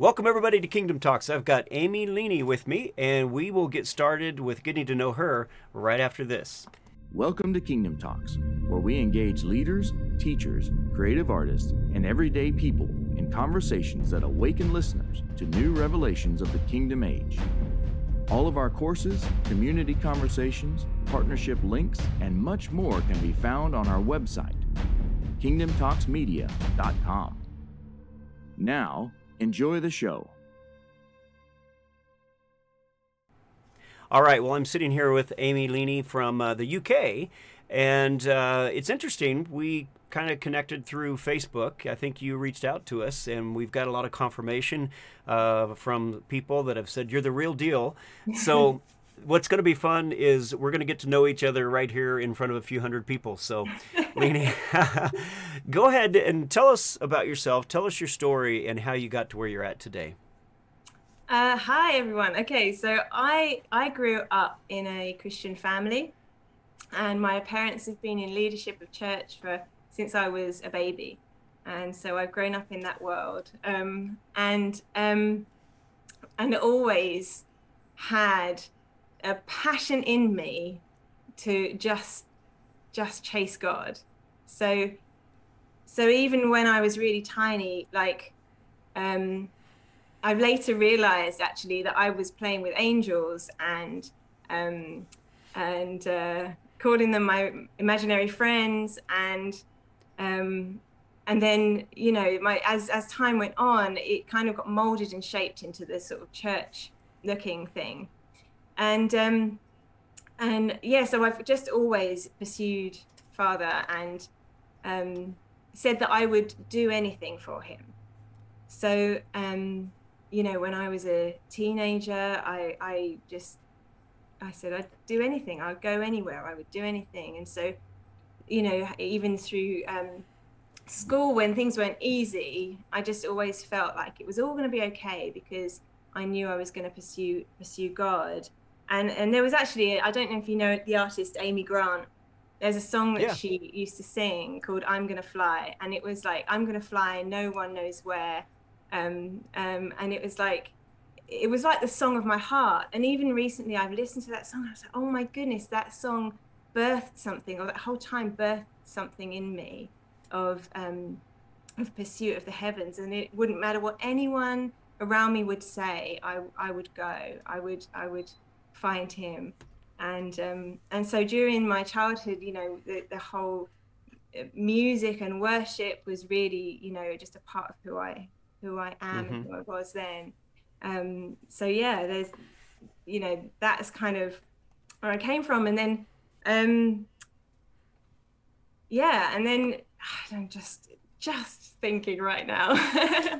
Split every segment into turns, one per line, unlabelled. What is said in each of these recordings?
Welcome, everybody, to Kingdom Talks. I've got Amy Leaney with me, and we will get started with getting to know her right after this.
Welcome to Kingdom Talks, where we engage leaders, teachers, creative artists, and everyday people in conversations that awaken listeners to new revelations of the Kingdom Age. All of our courses, community conversations, partnership links, and much more can be found on our website, kingdomtalksmedia.com. Now, Enjoy the show.
All right. Well, I'm sitting here with Amy Leaney from uh, the UK, and uh, it's interesting. We kind of connected through Facebook. I think you reached out to us, and we've got a lot of confirmation uh, from people that have said you're the real deal. So. What's going to be fun is we're going to get to know each other right here in front of a few hundred people. So, Leaney, go ahead and tell us about yourself. Tell us your story and how you got to where you're at today.
Uh, hi everyone. Okay, so I I grew up in a Christian family, and my parents have been in leadership of church for since I was a baby, and so I've grown up in that world, um, and um, and always had a passion in me to just just chase God. So so even when I was really tiny, like um, I've later realized actually that I was playing with angels and um, and uh, calling them my imaginary friends and um, and then you know my as as time went on, it kind of got molded and shaped into this sort of church looking thing and um, and yeah, so I've just always pursued father and um, said that I would do anything for him. So um, you know, when I was a teenager, I I just I said I'd do anything. I'd go anywhere. I would do anything. And so, you know, even through um, school when things weren't easy, I just always felt like it was all going to be okay because I knew I was going to pursue pursue God and and there was actually I don't know if you know the artist Amy Grant. There's a song that yeah. she used to sing called "I'm Gonna Fly," and it was like I'm gonna fly, no one knows where, um, um, and it was like it was like the song of my heart. And even recently, I've listened to that song. I was like, oh my goodness, that song birthed something, or that whole time birthed something in me of um, of pursuit of the heavens. And it wouldn't matter what anyone around me would say. I I would go. I would I would find him. And um, and so during my childhood you know the, the whole uh, music and worship was really you know just a part of who i who i am mm-hmm. and who i was then. Um, so yeah there's you know that's kind of where i came from. And then um yeah and then i'm just just thinking right now.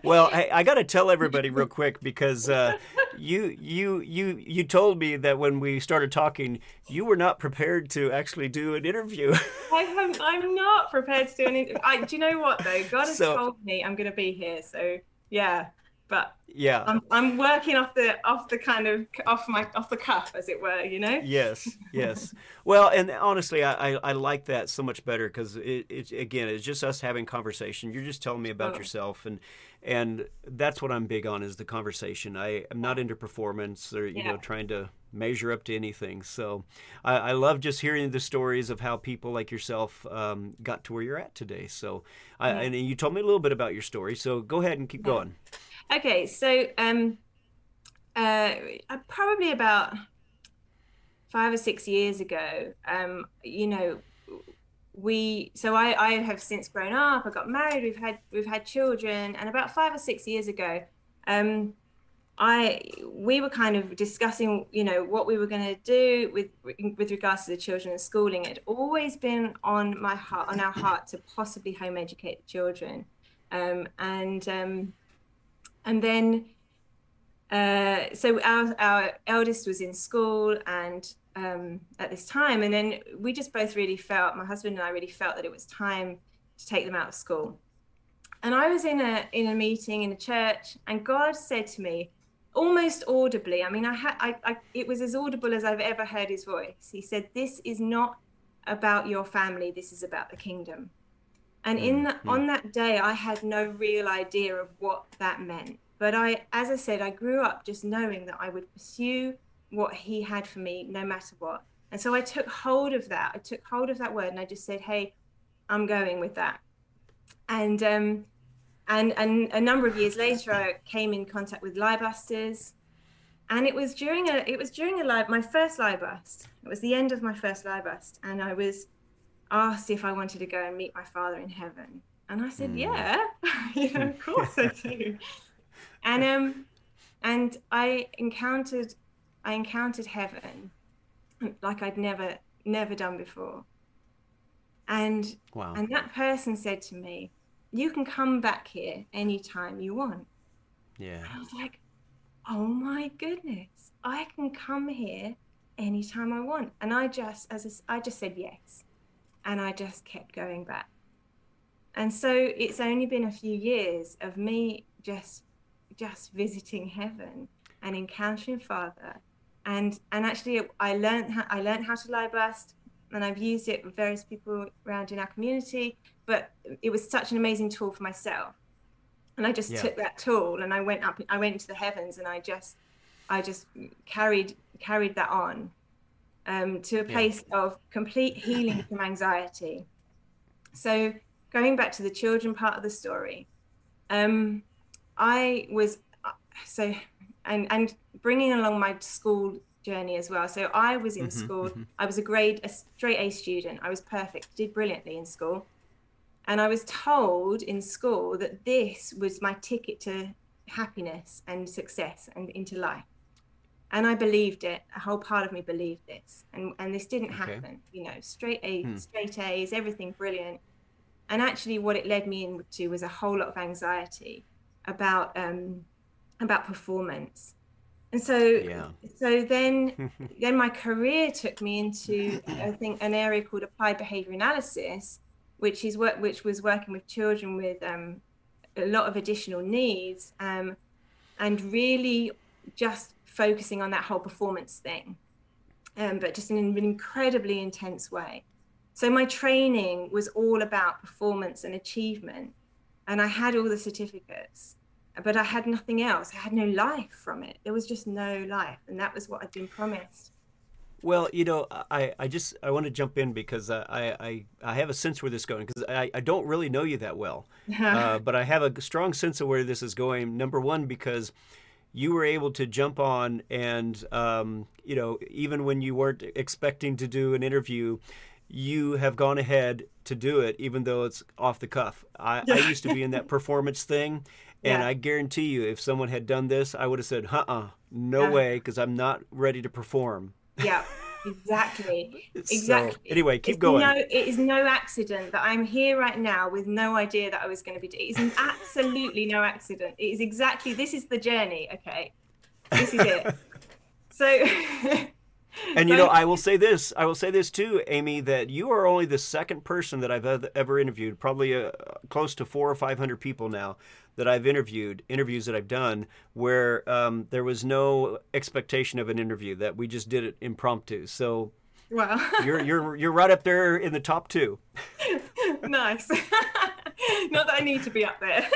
well, I, I got to tell everybody real quick because uh, you you you you told me that when we started talking, you were not prepared to actually do an interview.
I am I'm not prepared to do anything. I, do you know what though? God has so, told me I'm going to be here, so yeah but
yeah.
I'm, I'm working off the off the kind of off my off the cuff as it were you know?
Yes yes. Well and honestly i i, I like that so much better because it, it again it's just us having conversation. You're just telling me about oh. yourself and and that's what i'm big on is the conversation. I am not into performance or you yeah. know trying to measure up to anything. So I, I, love just hearing the stories of how people like yourself um, got to where you're at today. So I, and you told me a little bit about your story so go ahead and keep yeah. going
Okay, so um, uh, probably about five or six years ago, um, you know, we so I, I have since grown up. I got married. We've had we've had children, and about five or six years ago, um, I we were kind of discussing, you know, what we were going to do with with regards to the children and schooling. It had always been on my heart, on our heart, to possibly home educate the children, um, and um, and then uh, so our our eldest was in school and um, at this time, and then we just both really felt my husband and I really felt that it was time to take them out of school. And I was in a in a meeting in a church, and God said to me, almost audibly. I mean, I had I, I it was as audible as I've ever heard His voice. He said, "This is not about your family. This is about the kingdom." And in the, on that day, I had no real idea of what that meant. But I, as I said, I grew up just knowing that I would pursue what He had for me, no matter what. And so I took hold of that. I took hold of that word, and I just said, "Hey, I'm going with that." And um, and and a number of years later, I came in contact with Liebusters, and it was during a it was during a live my first Liebust. It was the end of my first Liebust, and I was asked if I wanted to go and meet my father in heaven, and I said, mm. "Yeah, you know, of course I do." and um, and I encountered I encountered heaven like I'd never never done before. And wow. and that person said to me, "You can come back here anytime you want."
Yeah.
And I was like, "Oh my goodness, I can come here anytime I want." And I just as a, I just said yes, and I just kept going back. And so it's only been a few years of me just just visiting heaven and encountering Father and and actually I learned how, I learned how to Liebust and I've used it with various people around in our community but it was such an amazing tool for myself and I just yeah. took that tool and I went up I went into the heavens and I just I just carried carried that on um, to a place yeah. of complete healing from anxiety so going back to the children part of the story um, I was uh, so and and bringing along my school journey as well. So I was in mm-hmm, school. Mm-hmm. I was a grade a straight A student. I was perfect. Did brilliantly in school. And I was told in school that this was my ticket to happiness and success and into life. And I believed it. A whole part of me believed this. And and this didn't okay. happen. You know, straight A, hmm. straight A's, everything brilliant. And actually what it led me into was a whole lot of anxiety about um about performance and so yeah. so then then my career took me into i think an area called applied behavior analysis which is work which was working with children with um, a lot of additional needs um, and really just focusing on that whole performance thing um, but just in an incredibly intense way so my training was all about performance and achievement and i had all the certificates but I had nothing else. I had no life from it. There was just no life, and that was what I'd been promised.
Well, you know, I, I just I want to jump in because I I, I have a sense where this is going because I, I don't really know you that well, uh, but I have a strong sense of where this is going. Number one, because you were able to jump on and um, you know even when you weren't expecting to do an interview, you have gone ahead to do it even though it's off the cuff. I, I used to be in that performance thing, and I guarantee you, if someone had done this, I would have said, "Uh, uh no yeah. way," because I'm not ready to perform.
Yeah, exactly, uh, exactly. So,
anyway, keep
it's
going.
No, it is no accident that I'm here right now with no idea that I was going to be. It is absolutely no accident. It is exactly. This is the journey. Okay, this is it. so.
And you know, I will say this. I will say this too, Amy, that you are only the second person that I've ever interviewed, probably uh, close to four or five hundred people now that I've interviewed, interviews that I've done, where um, there was no expectation of an interview. That we just did it impromptu. So,
wow,
you're you're you're right up there in the top two.
nice. Not that I need to be up there.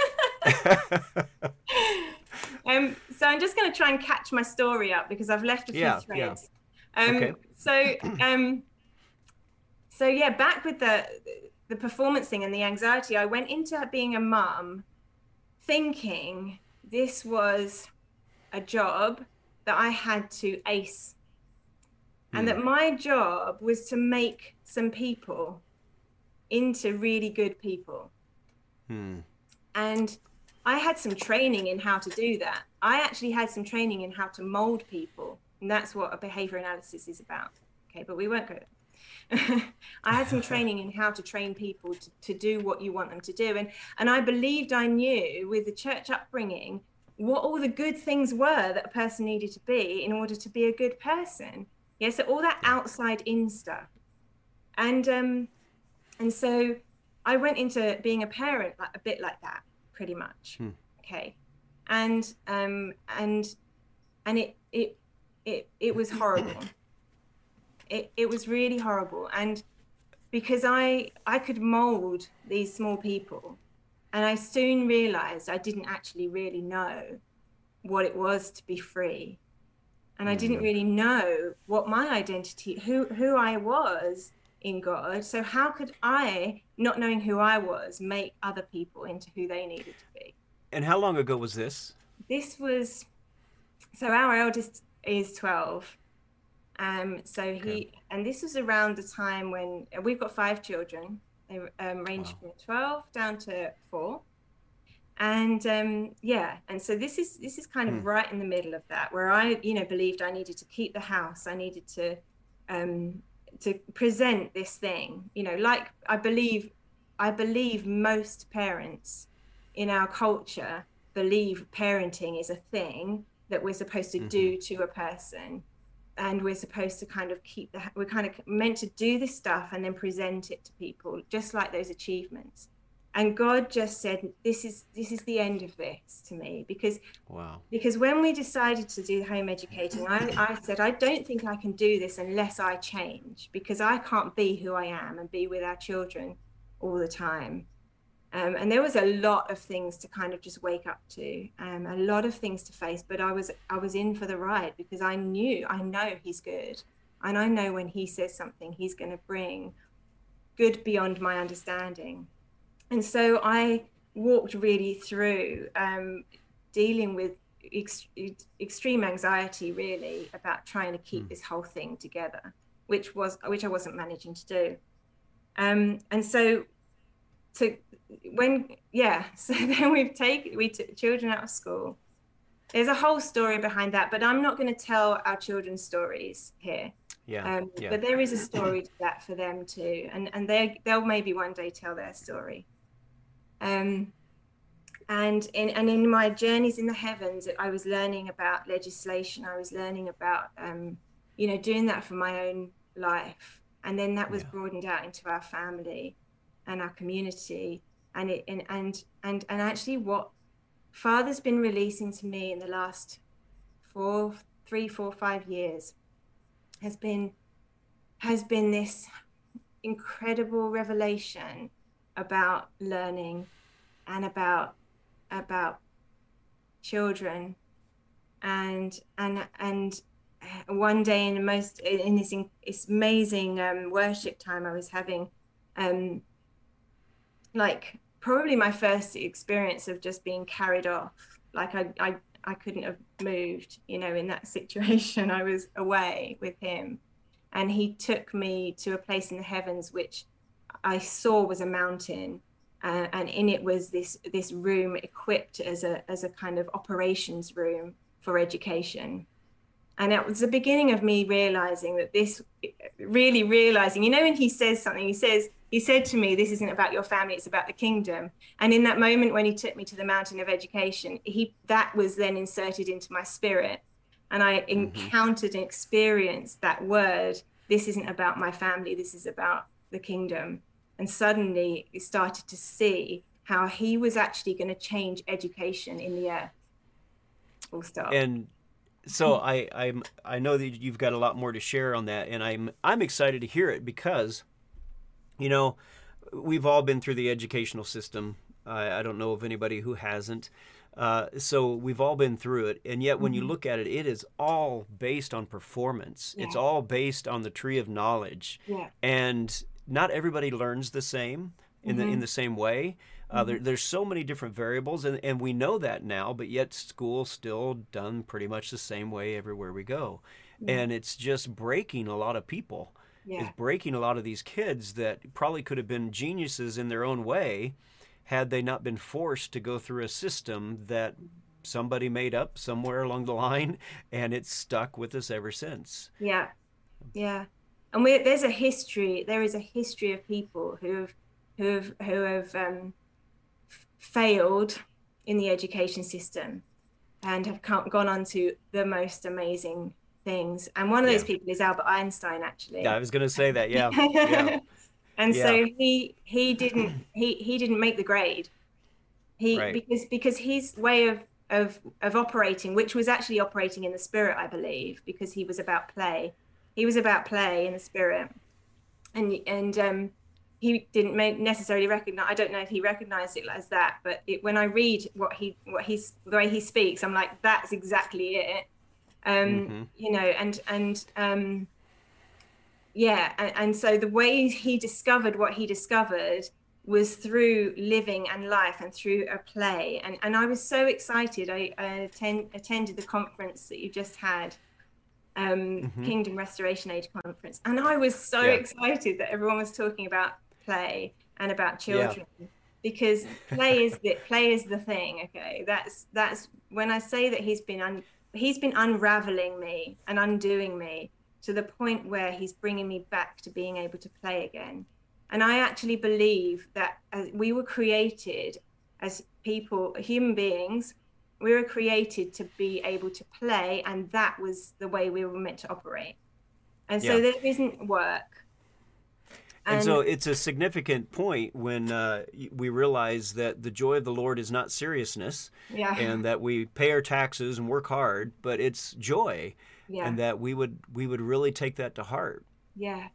um, so I'm just going to try and catch my story up because I've left a few yeah, threads. Yeah. Um, okay. So, um, so yeah, back with the the performance thing and the anxiety, I went into being a mum thinking this was a job that I had to ace, and that hmm. my job was to make some people into really good people.
Hmm.
And I had some training in how to do that. I actually had some training in how to mold people and that's what a behavior analysis is about. Okay, but we won't go I had some training in how to train people to, to do what you want them to do. And, and I believed I knew with the church upbringing what all the good things were that a person needed to be in order to be a good person. Yeah, so all that outside in stuff. And um, and so I went into being a parent like a bit like that, pretty much. Hmm. Okay. And um and and it it it it was horrible. it it was really horrible, and because I I could mold these small people, and I soon realized I didn't actually really know what it was to be free, and I didn't
Mm.
really know what my identity, who who I was in God. So how could I, not knowing who I was, make other people into who they needed to be?
And how long ago was this?
This was so our eldest is 12 um so he and this was around the time when we've got five children. They um, range
Wow.
from 12 down to 4 and um yeah and so this is this is kind of
Hmm.
right in the middle of that where i you know believed i needed to keep the house. I needed to um to present this thing you know like i believe i believe most parents in our culture believe parenting is a thing that we're supposed to do mm-hmm. to a person. And we're supposed to kind of keep the we're kind of meant to do this stuff and then present it to people just like those achievements. And god just said this is this is the end of this to me. Because
Wow.
because when we decided to do home educating I, I said i don't think i can do this unless i change because i can't be who i am and be with our children all the time um, and there was a lot of things to kind of just wake up to um, a lot of things to face but i was i was in for the ride because i knew i know he's good. And i know when he says something he's going to bring good beyond my understanding. And so i walked really through um, dealing with ex- extreme anxiety really about trying to keep
Mm.
this whole thing together which was which i wasn't managing to do. Um, and so to when yeah so then we've taken we took children out of school there's a whole story behind that but i'm not going to tell our children's stories here
Yeah.
um,
yeah.
but there is a story to that for them too and and they they'll maybe one day tell their story um and in and in my journeys in the heavens i was learning about legislation i was learning about um you know doing that for my own life and then that was
Yeah.
broadened out into our family and our community and it and and and, and actually what father's been releasing to me in the last four three four five years has been has been this incredible revelation about learning and about about children. And and and one day in the most in this, in, this amazing um, worship time I was having um like probably my first experience of just being carried off. Like I I I couldn't have moved you know in that situation. I was away with him. And he took me to a place in the heavens which I saw was a mountain. Uh, and in it was this this room equipped as a as a kind of operations room for education. And it was the beginning of me realizing that this really realizing you know when he says something he says he said to me this isn't about your family it's about the kingdom. And in that moment when he took me to the mountain of education he that was then inserted into my spirit. And i mm-hmm. encountered and experienced that word this isn't about my family this is about the kingdom. And suddenly you started to see how he was actually going to change education in the earth full stop.
And so I I'm I know that you've got a lot more to share on that, and I'm I'm excited to hear it because, you know, we've all been through the educational system. I, I don't know of anybody who hasn't. Uh, so we've all been through it, and yet when you look at it, it is all based on performance. It's all based on the tree of knowledge,
yeah
and not everybody learns the same in the in the same way. Uh, there, there's so many different variables, and, and we know that now. But yet, school's still done pretty much the same way everywhere we go, and it's just breaking a lot of people.
Yeah
It's breaking a lot of these kids that probably could have been geniuses in their own way, had they not been forced to go through a system that somebody made up somewhere along the line, and it's stuck with us ever since.
Yeah, yeah, and we there's a history. There is a history of people who have who have who have um, failed in the education system and have come, gone on to the most amazing things. And one of those
Yeah.
people is Albert Einstein, actually.
Yeah, I was going to say that. Yeah, yeah.
and so he he didn't he he didn't make the grade. He
Right.
because because his way of of of operating, which was actually operating in the spirit, I believe, because he was about play. He was about play in the spirit, and and um he didn't necessarily recognize. I don't know if he recognized it as that, but it, when I read what he what he's the way he speaks, I'm like, that's exactly it. Um, mm-hmm. You know, and and um, yeah, and, and so the way he discovered what he discovered was through living and life and through a play. And, and I was so excited. I, I attend, attended the conference that you just had, um, mm-hmm. Kingdom Restoration Age Conference. And I was so yeah. excited that everyone was talking about play and about children. Yeah. Because play is the play is the thing. Okay, that's that's when I say that he's been un, he's been unraveling me and undoing me to the point where he's bringing me back to being able to play again and I actually believe that we were created as people, human beings, we were created to be able to play, and that was the way we were meant to operate. And so yeah. there isn't work.
And, and, so it's a significant point when uh, we realize that the joy of the Lord is not seriousness,
yeah.
and that we pay our taxes and work hard, but it's joy, yeah. and that we would we would really take that to heart.
Yeah,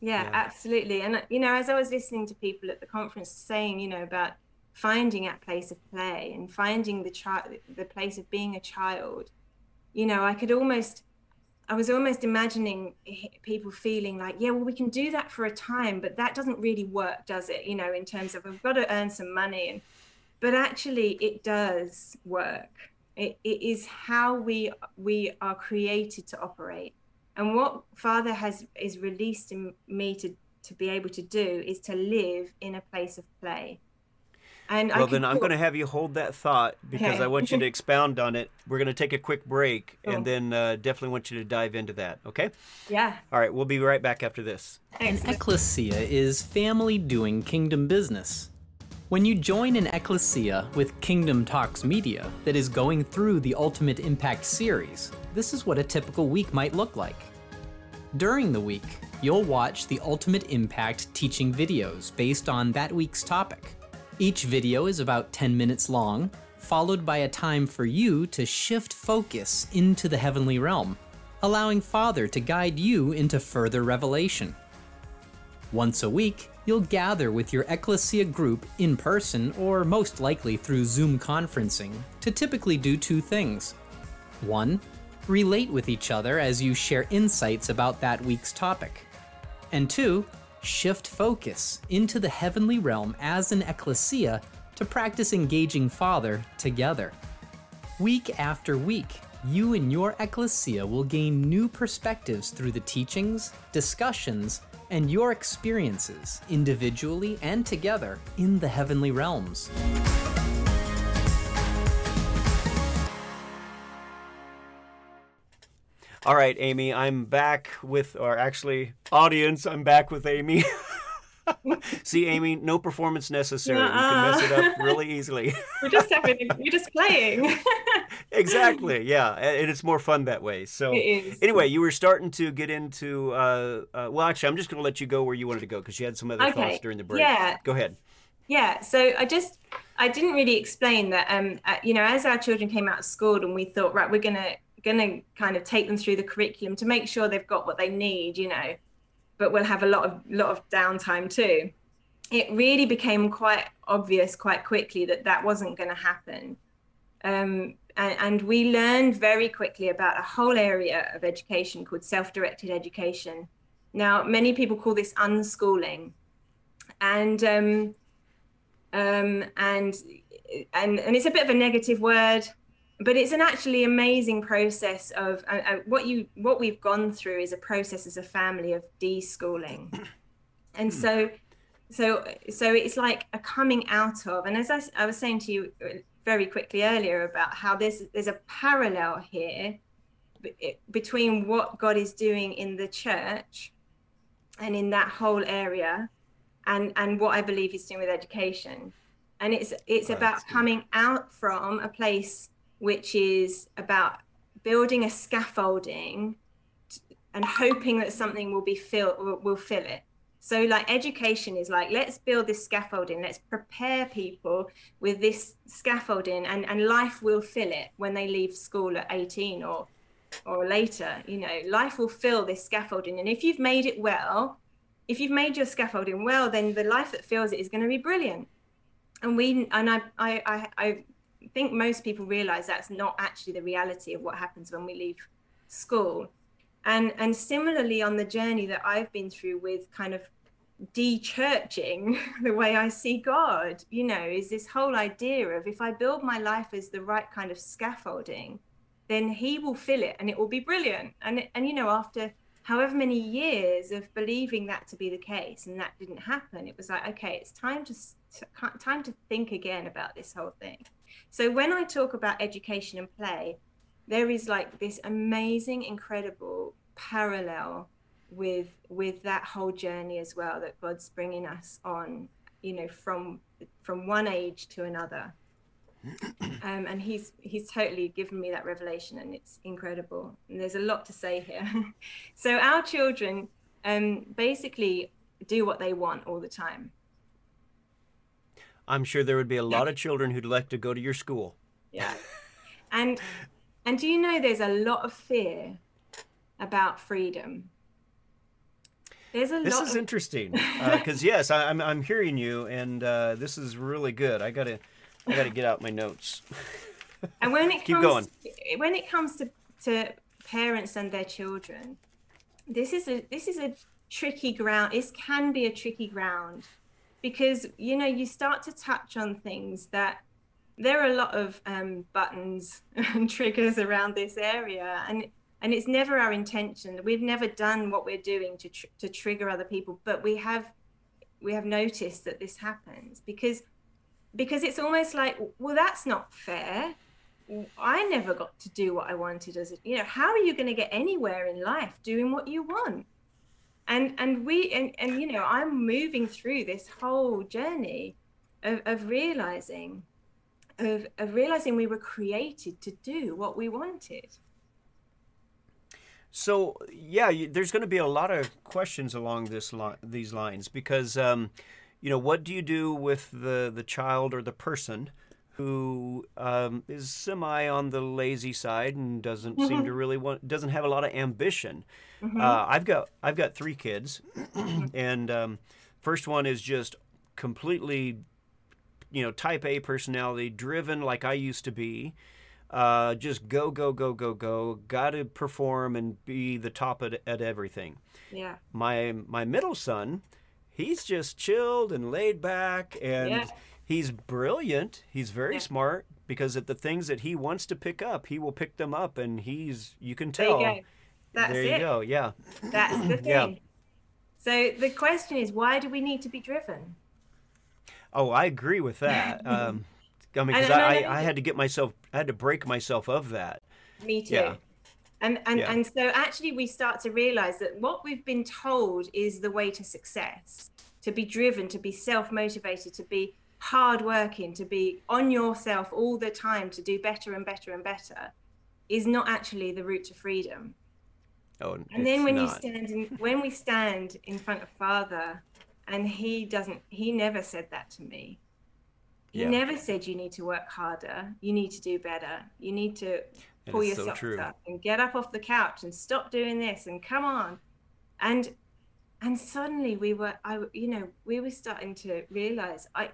yeah, yeah, absolutely. And you know, as I was listening to people at the conference saying, you know, about finding that place of play and finding the child, the place of being a child, you know, I could almost, I was almost imagining people feeling like, yeah, well, we can do that for a time, but that doesn't really work, does it? You know, in terms of we've got to earn some money, and but actually, it does work. It, it is how we we are created to operate and what Father has is released in me to to be able to do is to live in a place of play.
And well, then I'm going to have you hold that thought because okay. I want you to expound on it. We're going to take a quick break cool. and then uh, definitely want you to dive into that. Okay?
Yeah.
All right. We'll be right back after this.
An ecclesia is family doing kingdom business. When you join an ecclesia with Kingdom Talks Media that is going through the Ultimate Impact series, this is what a typical week might look like. During the week, you'll watch the Ultimate Impact teaching videos based on that week's topic. Each video is about 10 minutes long, followed by a time for you to shift focus into the heavenly realm, allowing Father to guide you into further revelation. Once a week, you'll gather with your Ecclesia group in person or most likely through Zoom conferencing to typically do two things. One, relate with each other as you share insights about that week's topic. And two, shift focus into the heavenly realm as an ecclesia to practice engaging Father together. Week after week, you and your ecclesia will gain new perspectives through the teachings, discussions, and your experiences, individually and together, in the heavenly realms.
All right, Amy, I'm back with, or actually, audience, I'm back with Amy. See, Amy, no performance necessary. Uh-uh. You can mess it up really easily.
we're just having, we're just playing.
exactly. Yeah, and it's more fun that way. So, anyway, you were starting to get into. Uh, uh, well, actually, I'm just going to let you go where you wanted to go because you had some other okay. thoughts during the break.
Yeah.
Go ahead.
Yeah. So I just, I didn't really explain that. Um, uh, you know, as our children came out of school, and we thought, right, we're gonna going to kind of take them through the curriculum to make sure they've got what they need, you know, but we'll have a lot of lot of downtime too. It really became quite obvious quite quickly that that wasn't going to happen. Um, and, and, we learned very quickly about a whole area of education called self-directed education. Now, many people call this unschooling, and um, um, and and and it's a bit of a negative word but it's an actually amazing process of uh, uh, what you what we've gone through is a process as a family of deschooling. And so so so it's like a coming out of and as I, I was saying to you uh, very quickly earlier about how there's there's a parallel here between what god is doing in the church and in that whole area and and what i believe he's doing with education. And it's it's about coming out from a place which is about building a scaffolding and hoping that something will be fill will fill it. So like education is like let's build this scaffolding. Let's prepare people with this scaffolding and and life will fill it when they leave school at 18 or or later you know. Life will fill this scaffolding. And if you've made it well if you've made your scaffolding well, then the life that fills it is going to be brilliant. And we and I I I, I think most people realize that's not actually the reality of what happens when we leave school. And and similarly on the journey that I've been through with kind of de-churching the way I see God, you know, is this whole idea of if I build my life as the right kind of scaffolding, then he will fill it and it will be brilliant. And and you know, after however many years of believing that to be the case and that didn't happen, it was like, okay, it's time to time to think again about this whole thing. So when I talk about education and play, there is like this amazing, incredible parallel with with that whole journey as well that God's bringing us on, you know, from from one age to another. Um, and he's he's totally given me that revelation, and it's incredible. And there's a lot to say here. so our children um, basically do what they want all the time.
I'm sure there would be a lot of children who'd like to go to your school.
Yeah, and and do you know there's a lot of fear about freedom
there's a lot. this is of... interesting because uh, yes, I, am I'm, I'm hearing you, and uh, this is really good. I gotta I gotta get out my notes.
and when it comes, keep comes, going, when it comes to to parents and their children, this is a this is a tricky ground. This can be a tricky ground because you know you start to touch on things that there are a lot of um, buttons and triggers around this area, and and it's never our intention. We've never done what we're doing to tr- to trigger other people but we have we have noticed that this happens because because it's almost like well that's not fair. I never got to do what i wanted as a, you know how are you going to get anywhere in life doing what you want and and we and, and you know i'm moving through this whole journey of, of realizing of, of realizing we were created to do what we wanted.
So yeah, you, there's going to be a lot of questions along this li- these lines because um, you know what do you do with the the child or the person who um, is semi on the lazy side and doesn't mm-hmm. seem to really want doesn't have a lot of ambition. Mm-hmm. Uh, I've got I've got three kids, and um, first one is just completely you know type A personality, driven like I used to be uh, just go, go, go, go, go. Got to perform and be the top at, at everything.
Yeah.
My my middle son, he's just chilled and laid back, and yeah. He's brilliant. He's very yeah. smart because at the things that he wants to pick up, he will pick them up, and he's you can tell.
There you go. That's
there
it.
you go. Yeah.
That's the thing. yeah. So the question is, why do we need to be driven?
Oh, I agree with that. Um, I mean, because I, I, I, had to get myself, I had to break myself of that.
Me too. Yeah. And and yeah. and so actually, we start to realize that what we've been told is the way to success: to be driven, to be self motivated, to be hardworking, to be on yourself all the time, to do better and better and better, is not actually the route to freedom.
Oh,
and then when not. you stand in, when we stand in front of Father, and he doesn't, he never said that to me he yeah. never said you need to work harder. You need to do better. You need to pull yourself so up and get up off the couch and stop doing this and come on. And and suddenly we were I you know we were starting to realize I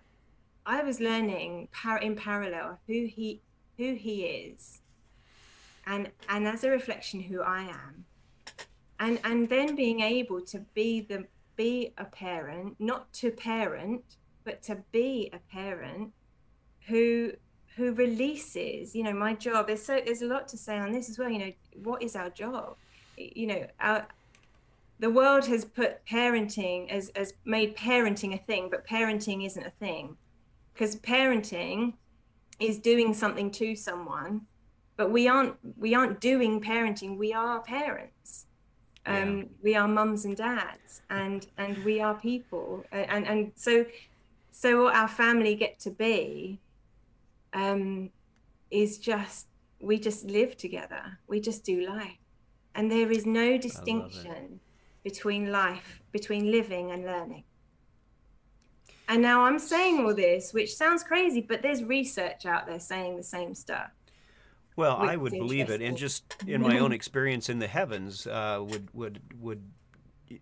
I was learning par- in parallel who he who he is and and as a reflection who I am. And and then being able to be the be a parent not to parent but to be a parent who who releases you know my job there's so there's a lot to say on this as well you know what is our job? You know our the world has put parenting as as made parenting a thing but parenting isn't a thing because parenting is doing something to someone but we aren't we aren't doing parenting. We are parents. Um, yeah. we are mums and dads and and we are people. And and so so what our family get to be um, is just we just live together. We just do life. And there is no distinction between life between living and learning and now i'm saying all this which sounds crazy but there's research out there saying the same stuff
well i would believe it and just in my own experience in the heavens uh, would would would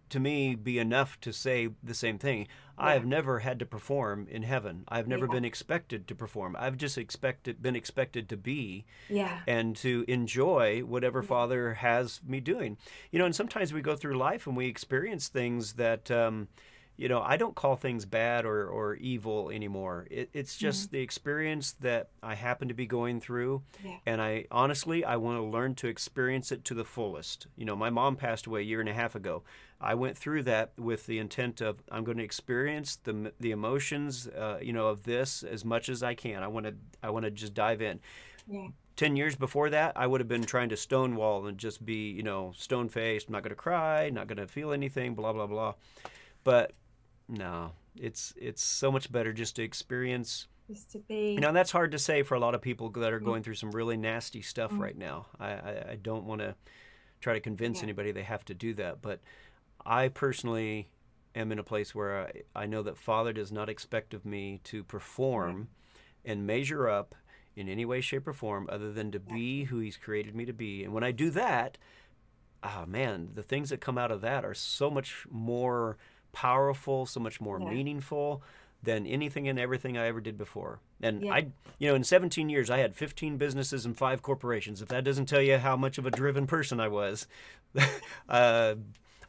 to me be enough to say the same thing. I have never had to perform in heaven. I've never
Yeah.
been expected to perform. I've just expected been expected to be
Yeah.
and to enjoy whatever Father has me doing. You know, and sometimes we go through life and we experience things that, um, you know, I don't call things bad or, or evil anymore. It, it's just the experience that I happen to be going through.
Yeah.
And I honestly, I want to learn to experience it to the fullest. You know, my mom passed away a year and a half ago. I went through that with the intent of I'm going to experience the the emotions, uh, you know, of this as much as I can. I want to I want to just dive in.
Yeah.
10 years before that, I would have been trying to stonewall and just be, you know, stone faced, not going to cry, not going to feel anything, blah, blah, blah. But no, it's it's so much better just to experience.
Just to be.
You know, that's hard to say for a lot of people that are going mm. through some really nasty stuff mm. right now. I, I, I don't want to try to convince
Yeah.
anybody they have to do that. But I personally am in a place where I, I know that Father does not expect of me to perform mm. and measure up in any way, shape, or form other than to be who He's created me to be. And when I do that, ah man, the things that come out of that are so much more powerful, so much more
Yeah.
meaningful than anything and everything I ever did before. And
Yeah.
I, you know, in 17 years, I had 15 businesses and five corporations. If that doesn't tell you how much of a driven person I was, uh,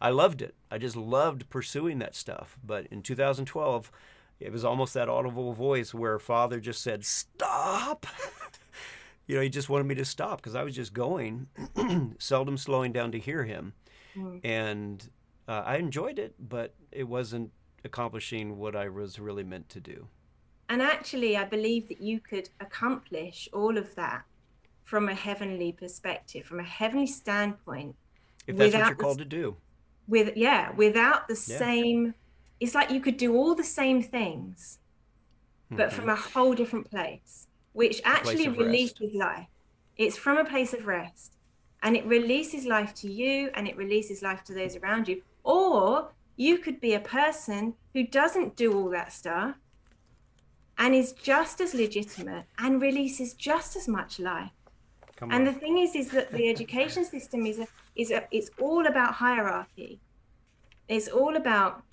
I loved it. I just loved pursuing that stuff. But in 2012, it was almost that audible voice where Father just said, "Stop." you know, he just wanted me to stop because I was just going, seldom slowing down to hear him, and uh, I enjoyed it, but it wasn't accomplishing what I was really meant to do.
And actually, I believe that you could accomplish all of that from a heavenly perspective, from a heavenly standpoint,
If that's what you're
the
called to do,
with yeah, without the
Yeah.
same. It's like you could do all the same things, but from a whole different place, which actually
Mm-hmm. rest.
releases life. It's from a place of rest, and it releases life to you, and it releases life to those around you. Or you could be a person who doesn't do all that stuff and is just as legitimate and releases just as much life.
come
And
on.
the thing is, is that the education system is a, is a, it's all about hierarchy. It's all about,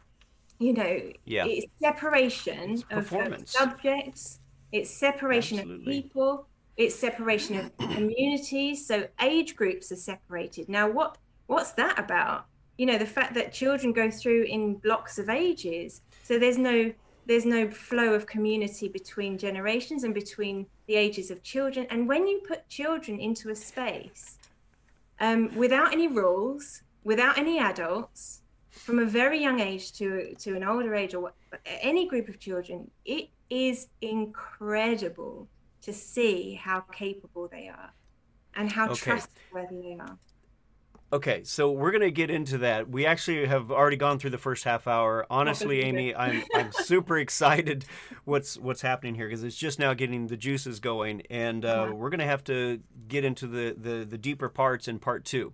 you know,
Yeah.
it's separation
It's
of- of, subjects. It's separation
Absolutely.
of people. It's separation of communities. So age groups are separated. Now, what what's that about? You know, the fact that children go through in blocks of ages. So there's no there's no flow of community between generations and between the ages of children. And when you put children into a space um, without any rules, without any adults, from a very young age to to an older age or any group of children, it is incredible to see how capable they are and how
Okay.
trustworthy they are.
Okay, so we're gonna get into that. We actually have already gone through the first half hour. Honestly, Amy, I'm I'm super excited what's what's happening here because it's just now getting the juices going, and uh,
Yeah.
we're gonna have to get into the, the the deeper parts in part two.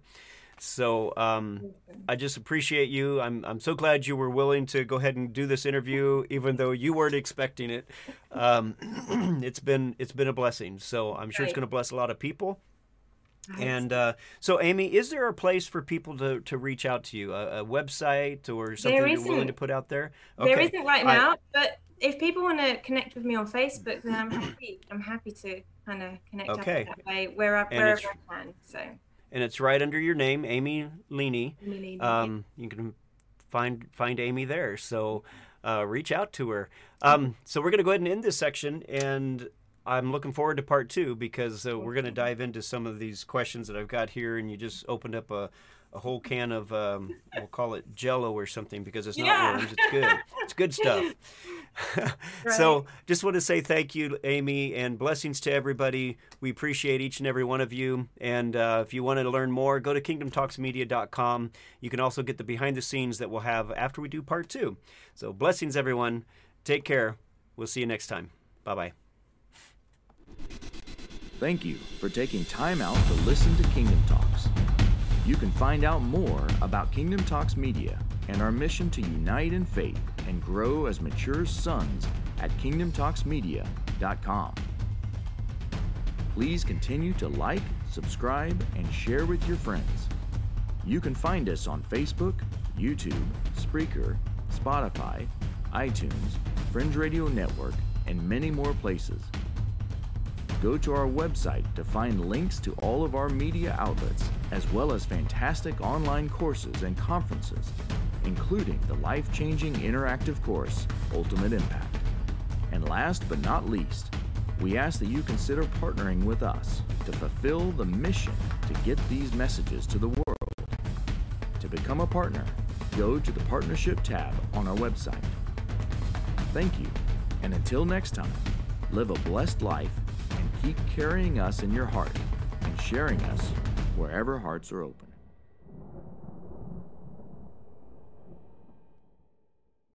So um, I just appreciate you. I'm I'm so glad you were willing to go ahead and do this interview, even though you weren't expecting it. Um, it's been it's been a blessing. So I'm sure it's going to bless a lot of people. And uh, so, Amy, is there a place for people to, to reach out to you? A, a website or something you're willing to put out there?
There isn't right
I-
now, but if people want to connect with me on Facebook, then I'm happy. I'm happy to kind of connect
Okay.
up that way wherever,
And
wherever I can. So,
And it's right under your name, Amy Leaney.
Emily,
Um, you can find find Amy there. So uh, reach out to her. Um, so we're going to go ahead and end this section, and I'm looking forward to part two because uh, we're going to dive into some of these questions that I've got here, and you just opened up a. A whole can of, um, we'll call it Jello or something because it's not
Yeah.
worms. It's good. It's good stuff. So, just want to say thank you, Amy, and blessings to everybody. We appreciate each and every one of you. And uh, if you want to learn more, go to kingdomtalksmedia.com. You can also get the behind the scenes that we'll have after we do part two. So, blessings, everyone. Take care. We'll see you next time. Bye bye.
Thank you for taking time out to listen to Kingdom Talks. You can find out more about Kingdom Talks Media and our mission to unite in faith and grow as mature sons at kingdomtalksmedia.com. Please continue to like, subscribe, and share with your friends. You can find us on Facebook, YouTube, Spreaker, Spotify, iTunes, Fringe Radio Network, and many more places. Go to our website to find links to all of our media outlets, as well as fantastic online courses and conferences, including the life changing interactive course, Ultimate Impact. And last but not least, we ask that you consider partnering with us to fulfill the mission to get these messages to the world. To become a partner, go to the Partnership tab on our website. Thank you, and until next time, live a blessed life keep carrying us in your heart and sharing us wherever hearts are open.